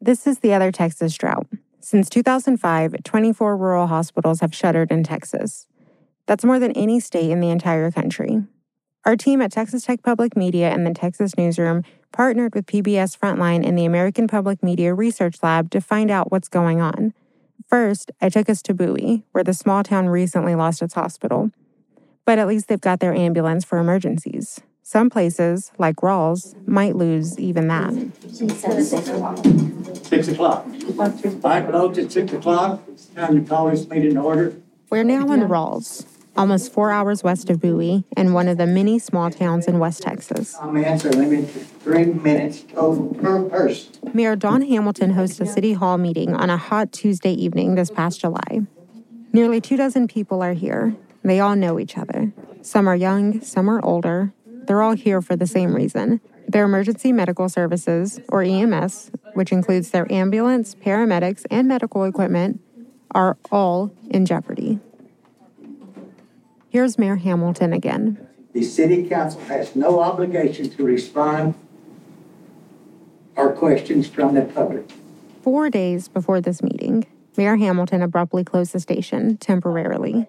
This is the other Texas drought. Since 2005, 24 rural hospitals have shuttered in Texas. That's more than any state in the entire country. Our team at Texas Tech Public Media and the Texas Newsroom partnered with PBS Frontline and the American Public Media Research Lab to find out what's going on. First, I took us to Bowie, where the small town recently lost its hospital. But at least they've got their ambulance for emergencies. Some places, like Ralls, might lose even that. Six o'clock. I closed at six o'clock. Time to call this meeting to order. We're now in Ralls, almost four hours west of Bowie, and one of the many small towns in West Texas. Comments are limited to three minutes total per person. Mayor Don Hamilton hosted a city hall meeting on a hot Tuesday evening this past July. Nearly two dozen people are here. They all know each other. Some are young, some are older. They're all here for the same reason. Their emergency medical services, or EMS, which includes their ambulance, paramedics, and medical equipment, are all in jeopardy. Here's Mayor Hamilton again. The city council has no obligation to respond or questions from the public. Four days before this meeting, Mayor Hamilton abruptly closed the station temporarily.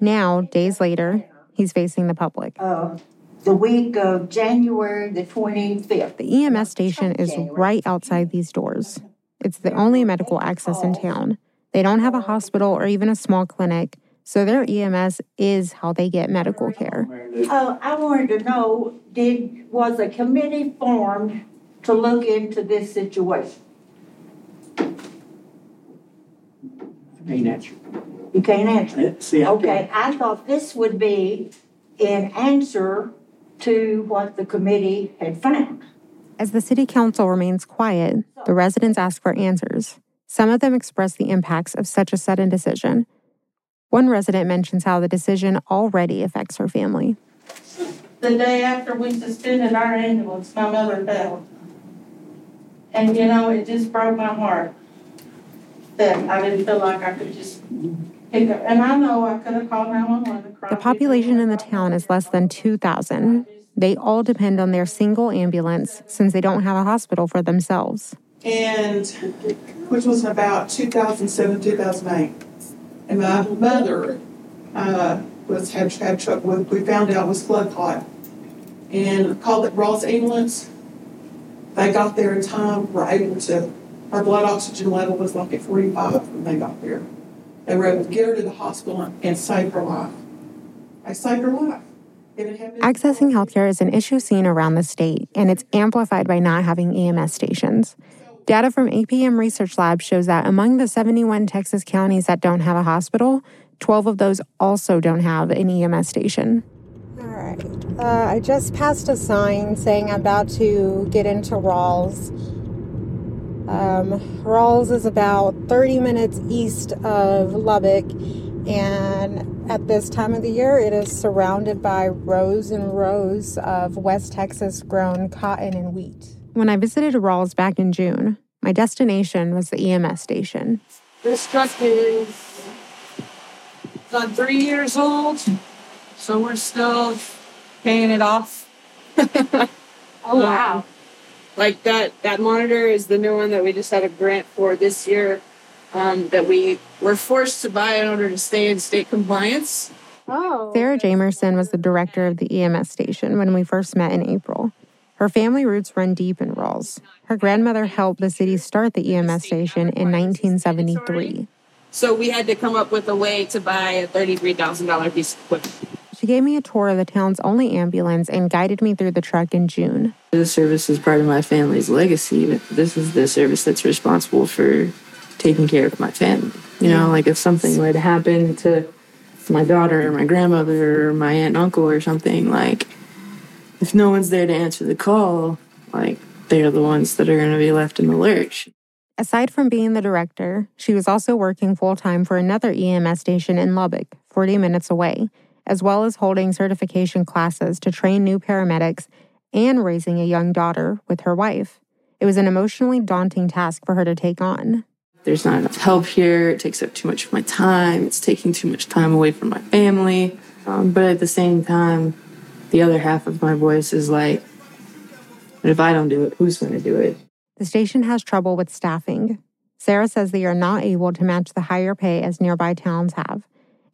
Now, days later, he's facing the public. uh, the week of January the 25th. The EMS station is right outside these doors. It's the only medical access in town. They don't have a hospital or even a small clinic, so their EMS is how they get medical care. Uh, I wanted to know, did, was a committee formed to look into this situation? I mean, that's, You can't answer. it. see, I Okay, can't. I thought this would be an answer to what the committee had found. As the city council remains quiet, the residents ask for answers. Some of them express the impacts of such a sudden decision. One resident mentions how the decision already affects her family. the day after we suspended our ambulance, my mother fell. And you know, it just broke my heart that I didn't feel like I could just pick up. And I know I could have called 911. The population in the town is less than 2,000. They all depend on their single ambulance since they don't have a hospital for themselves. and which was about 2007, 2008. And my mother uh, was had had trouble. with- We found out was blood clot, and called it Ross ambulance. They got there in time. Were able to. Her blood oxygen level was like at 45 when they got there. They were able to get her to the hospital and save her life. I saved her life. Accessing healthcare is an issue seen around the state, and it's amplified by not having EMS stations. Data from APM Research Lab shows that among the 71 Texas counties that don't have a hospital, 12 of those also don't have an EMS station. All right. Uh, I just passed a sign saying I'm about to get into Ralls. Um, Ralls is about 30 minutes east of Lubbock, and at this time of the year, it is surrounded by rows and rows of West Texas grown cotton and wheat. When I visited Ralls back in June, my destination was the EMS station. This truck is on three years old, so we're still paying it off. Oh wow. Like that that monitor is the new one that we just had a grant for this year. Um, that we were forced to buy in order to stay in state compliance. Oh. Sarah Jamerson was the director of the EMS station when we first met in April. Her family roots run deep in Ralls. Her grandmother helped the city start the EMS station in 1973. So we had to come up with a way to buy a thirty-three thousand dollar piece of equipment. She gave me a tour of the town's only ambulance and guided me through the truck in June. This service is part of my family's legacy. but This is the service that's responsible for taking care of my family. You know, like if something were to happen to my daughter or my grandmother or my aunt and uncle or something, like if no one's there to answer the call, like they're the ones that are going to be left in the lurch. Aside from being the director, she was also working full time for another EMS station in Lubbock, 40 minutes away, as well as holding certification classes to train new paramedics and raising a young daughter with her wife. It was an emotionally daunting task for her to take on. There's not enough help here. It takes up too much of my time. It's taking too much time away from my family. Um, but at the same time, the other half of my voice is like, if I don't do it, who's going to do it? The station has trouble with staffing. Sarah says they are not able to match the higher pay as nearby towns have.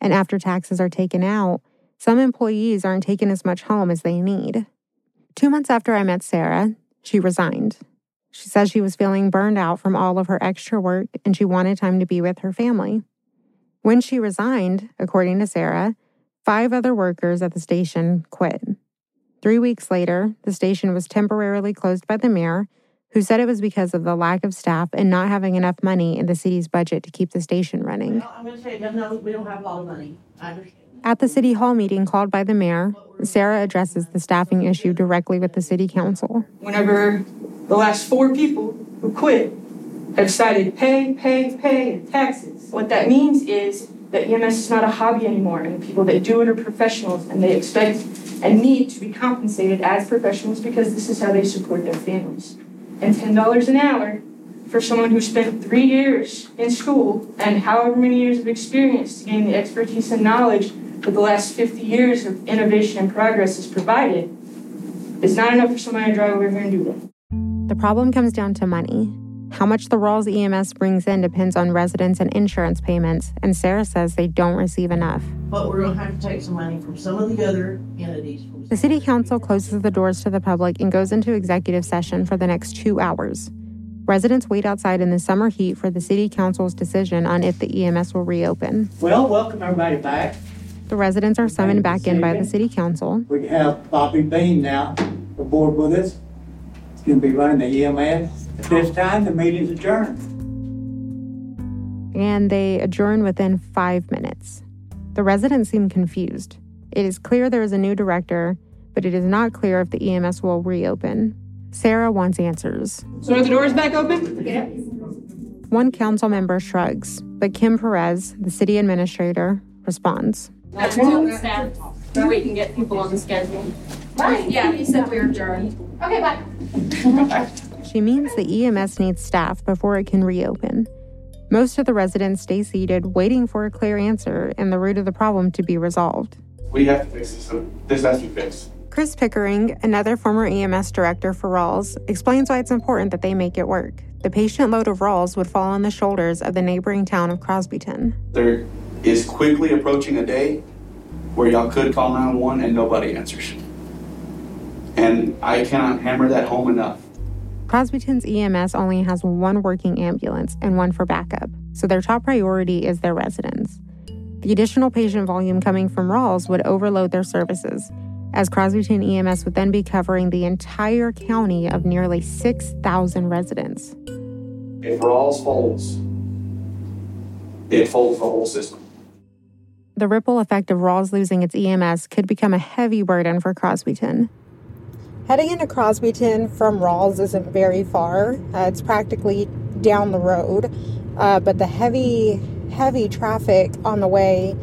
And after taxes are taken out, some employees aren't taking as much home as they need. Two months after I met Sarah, she resigned. She says she was feeling burned out from all of her extra work and she wanted time to be with her family. When she resigned, according to Sarah, five other workers at the station quit. Three weeks later, the station was temporarily closed by the mayor, who said it was because of the lack of staff and not having enough money in the city's budget to keep the station running. Well, I'm gonna say, no, we don't have a lot of money. I understand. At the city hall meeting called by the mayor, Sarah addresses the staffing issue directly with the city council. Whenever the last four people who quit have cited pay, pay, pay, and taxes, what that means is that EMS is not a hobby anymore, and the people that do it are professionals, and they expect and need to be compensated as professionals because this is how they support their families. And $10 an hour for someone who spent three years in school and however many years of experience to gain the expertise and knowledge that the last 50 years of innovation and progress has provided is not enough for somebody to drive over here and do that. The problem comes down to money. How much the Ralls EMS brings in depends on residents and insurance payments, and Sarah says they don't receive enough. But we're gonna have to take some money from some of the other entities. The city council closes the doors to the public and goes into executive session for the next two hours. Residents wait outside in the summer heat for the city council's decision on if the EMS will reopen. Well, welcome everybody back. The residents are summoned back in by the city council. We have Bobby Bain now aboard with us. He's gonna be running the EMS. At this oh. time, the meeting's adjourned. and they adjourn within five minutes. The residents seem confused. It is clear there is a new director, but it is not clear if the EMS will reopen. Sarah wants answers. So are the doors back open? One council member shrugs, but Kim Perez, the city administrator, responds. Afternoon, staff. We can get people on the schedule. Yeah, he said we were adjourned. Okay, bye. She means the EMS needs staff before it can reopen. Most of the residents stay seated, waiting for a clear answer and the root of the problem to be resolved. We have to fix this. So this has to be fixed. Chris Pickering, another former EMS director for Ralls, explains why it's important that they make it work. The patient load of Ralls would fall on the shoulders of the neighboring town of Crosbyton. There is quickly approaching a day where y'all could call 911 and nobody answers. And I cannot hammer that home enough. Crosbyton's EMS only has one working ambulance and one for backup, so their top priority is their residents. The additional patient volume coming from Ralls would overload their services, as Crosbyton EMS would then be covering the entire county of nearly 6,000 residents. If Ralls folds, it folds the whole system. The ripple effect of Ralls losing its EMS could become a heavy burden for Crosbyton. Heading into Crosbyton from Ralls isn't very far. Uh, it's practically down the road, uh, but the heavy, heavy traffic on the way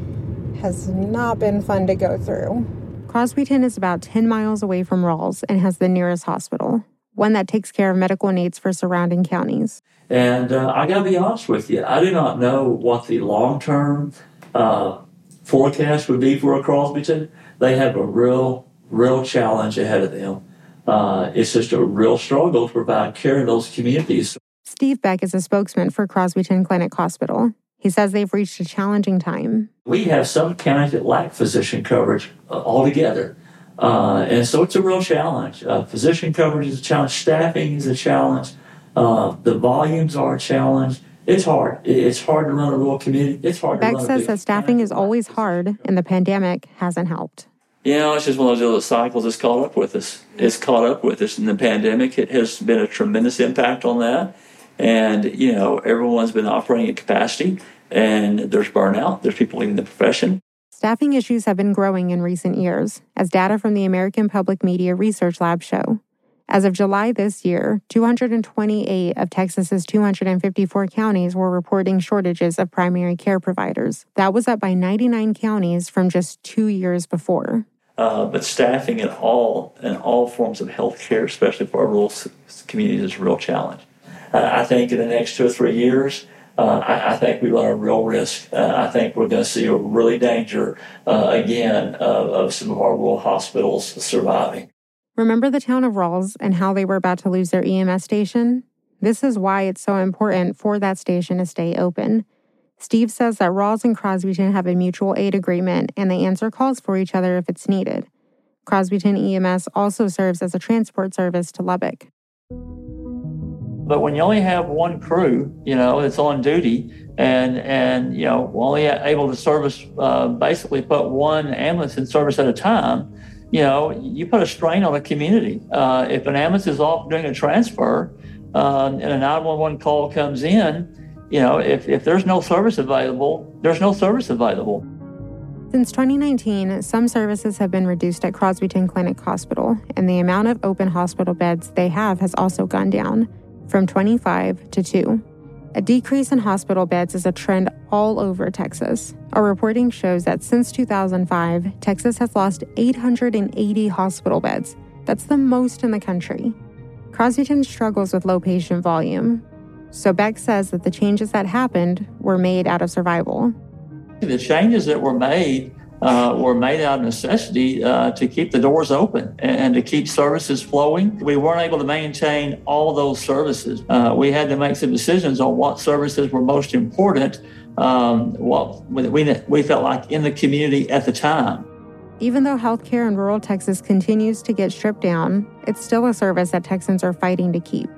has not been fun to go through. Crosbyton is about 10 miles away from Ralls and has the nearest hospital, one that takes care of medical needs for surrounding counties. And uh, I got to be honest with you, I do not know what the long term uh, forecast would be for a Crosbyton. They have a real, real challenge ahead of them. Uh, it's just a real struggle to provide care in those communities. Steve Beck is a spokesman for Crosbyton Clinic Hospital. He says they've reached a challenging time. We have some counties that lack physician coverage uh, altogether. Uh, and so it's a real challenge. Uh, physician coverage is a challenge, staffing is a challenge, uh, the volumes are a challenge. It's hard. It's hard to run a rural community. It's hard Beck to run says that staffing is always hard, and the pandemic hasn't helped. You know, it's just one of those other cycles that's caught up with us. It's caught up with us in the pandemic. It has been a tremendous impact on that. And, you know, everyone's been operating at capacity and there's burnout. There's people leaving the profession. Staffing issues have been growing in recent years, as data from the American Public Media Research Lab show. As of July this year, 228 of Texas's 254 counties were reporting shortages of primary care providers. That was up by 99 counties from just two years before. Uh, but staffing in all in all forms of health care, especially for our rural communities, is a real challenge. Uh, I think in the next two or three years, uh, I, I think we run a real risk. Uh, I think we're going to see a really danger uh, again of, of some of our rural hospitals surviving. Remember the town of Ralls and how they were about to lose their EMS station? This is why it's so important for that station to stay open. Steve says that Ralls and Crosbyton have a mutual aid agreement and they answer calls for each other if it's needed. Crosbyton EMS also serves as a transport service to Lubbock. But when you only have one crew, you know, that's on duty, and and you know, only able to service uh, basically put one ambulance in service at a time, you know, you put a strain on a community. Uh, if an ambulance is off doing a transfer uh, and a 911 call comes in, you know, if, if there's no service available, there's no service available. Since 2019, some services have been reduced at Crosbyton Clinic Hospital, and the amount of open hospital beds they have has also gone down from 25 to 2. A decrease in hospital beds is a trend all over Texas. Our reporting shows that since 2005, Texas has lost 880 hospital beds. That's the most in the country. Crosbyton struggles with low patient volume, so Beck says that the changes that happened were made out of survival. The changes that were made uh, were made out of necessity uh, to keep the doors open and, to keep services flowing. We weren't able to maintain all those services. Uh, we had to make some decisions on what services were most important, um, what we, we felt like in the community at the time. Even though healthcare in rural Texas continues to get stripped down, it's still a service that Texans are fighting to keep.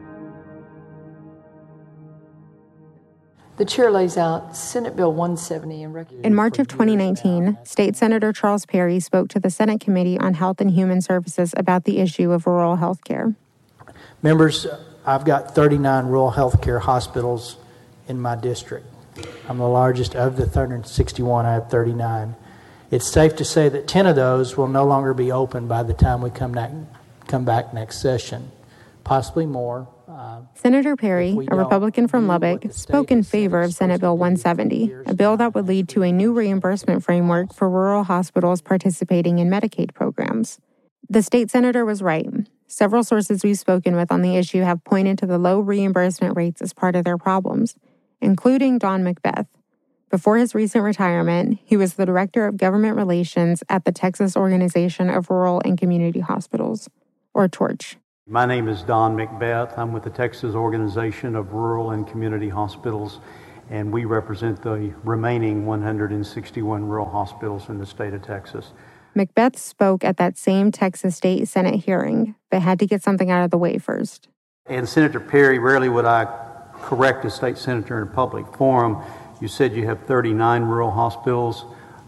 The chair lays out Senate Bill 170 and In March of 2019, State Senator Charles Perry spoke to the Senate Committee on Health and Human Services about the issue of rural health care. Members, I've got 39 rural health care hospitals in my district. I'm the largest of the 361, I have 39. It's safe to say that 10 of those will no longer be open by the time we come, back, come back next session, possibly more. Senator Perry, a Republican from Lubbock, spoke in favor of Senate Bill 170, a bill that would lead to a new reimbursement framework for rural hospitals participating in Medicaid programs. The state senator was right. Several sources we've spoken with on the issue have pointed to the low reimbursement rates as part of their problems, including Don McBeth. Before his recent retirement, he was the director of government relations at the Texas Organization of Rural and Community Hospitals, or TORCH. My name is Don McBeth. I'm with the Texas Organization of Rural and Community Hospitals, and we represent the remaining 161 rural hospitals in the state of Texas. McBeth spoke at that same Texas State Senate hearing, but had to get something out of the way first. And Senator Perry, rarely would I correct a state senator in a public forum. You said you have 39 rural hospitals.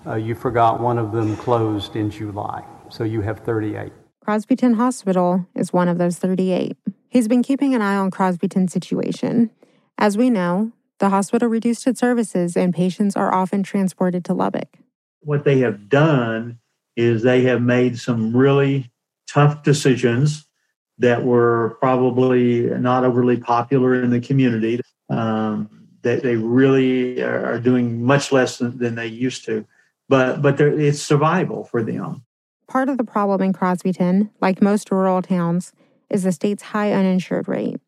Uh, you forgot one of them closed in July, so you have 38. Crosbyton Hospital is one of those 38. He's been keeping an eye on Crosbyton's situation. As we know, the hospital reduced its services and patients are often transported to Lubbock. What they have done is they have made some really tough decisions that were probably not overly popular in the community. Um, that they really are doing much less than, than they used to, but but it's survival for them. Part of the problem in Crosbyton, like most rural towns, is the state's high uninsured rate.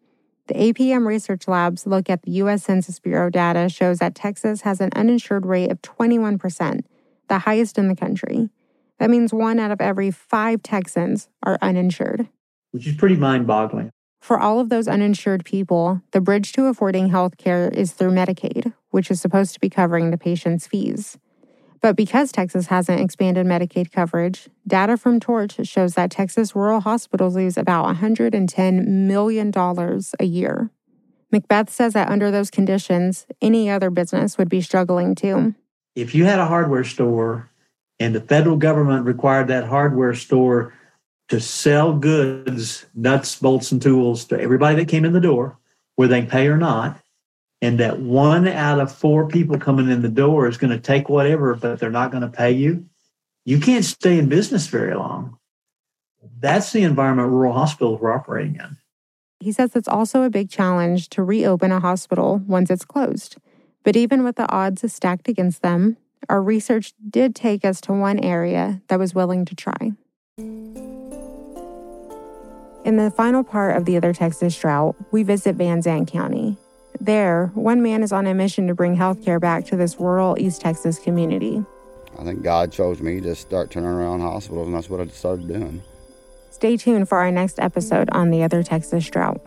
The APM research labs look at the U.S. Census Bureau data shows that Texas has an uninsured rate of 21%, the highest in the country. That means one out of every five Texans are uninsured. Which is pretty mind boggling. For all of those uninsured people, the bridge to affording health care is through Medicaid, which is supposed to be covering the patient's fees. But because Texas hasn't expanded Medicaid coverage, data from Torch shows that Texas rural hospitals lose about $110 million a year. McBeth says that under those conditions, any other business would be struggling too. If you had a hardware store and the federal government required that hardware store to sell goods, nuts, bolts, and tools to everybody that came in the door, whether they pay or not, and that one out of four people coming in the door is going to take whatever, but they're not going to pay you, you can't stay in business very long. That's the environment rural hospitals were operating in. He says it's also a big challenge to reopen a hospital once it's closed. But even with the odds stacked against them, our research did take us to one area that was willing to try. In the final part of the Other Texas Drought, we visit Van Zandt County, there, one man is on a mission to bring healthcare back to this rural East Texas community. I think God chose me to start turning around hospitals, and that's what I started doing. Stay tuned for our next episode on the Other Texas Drought.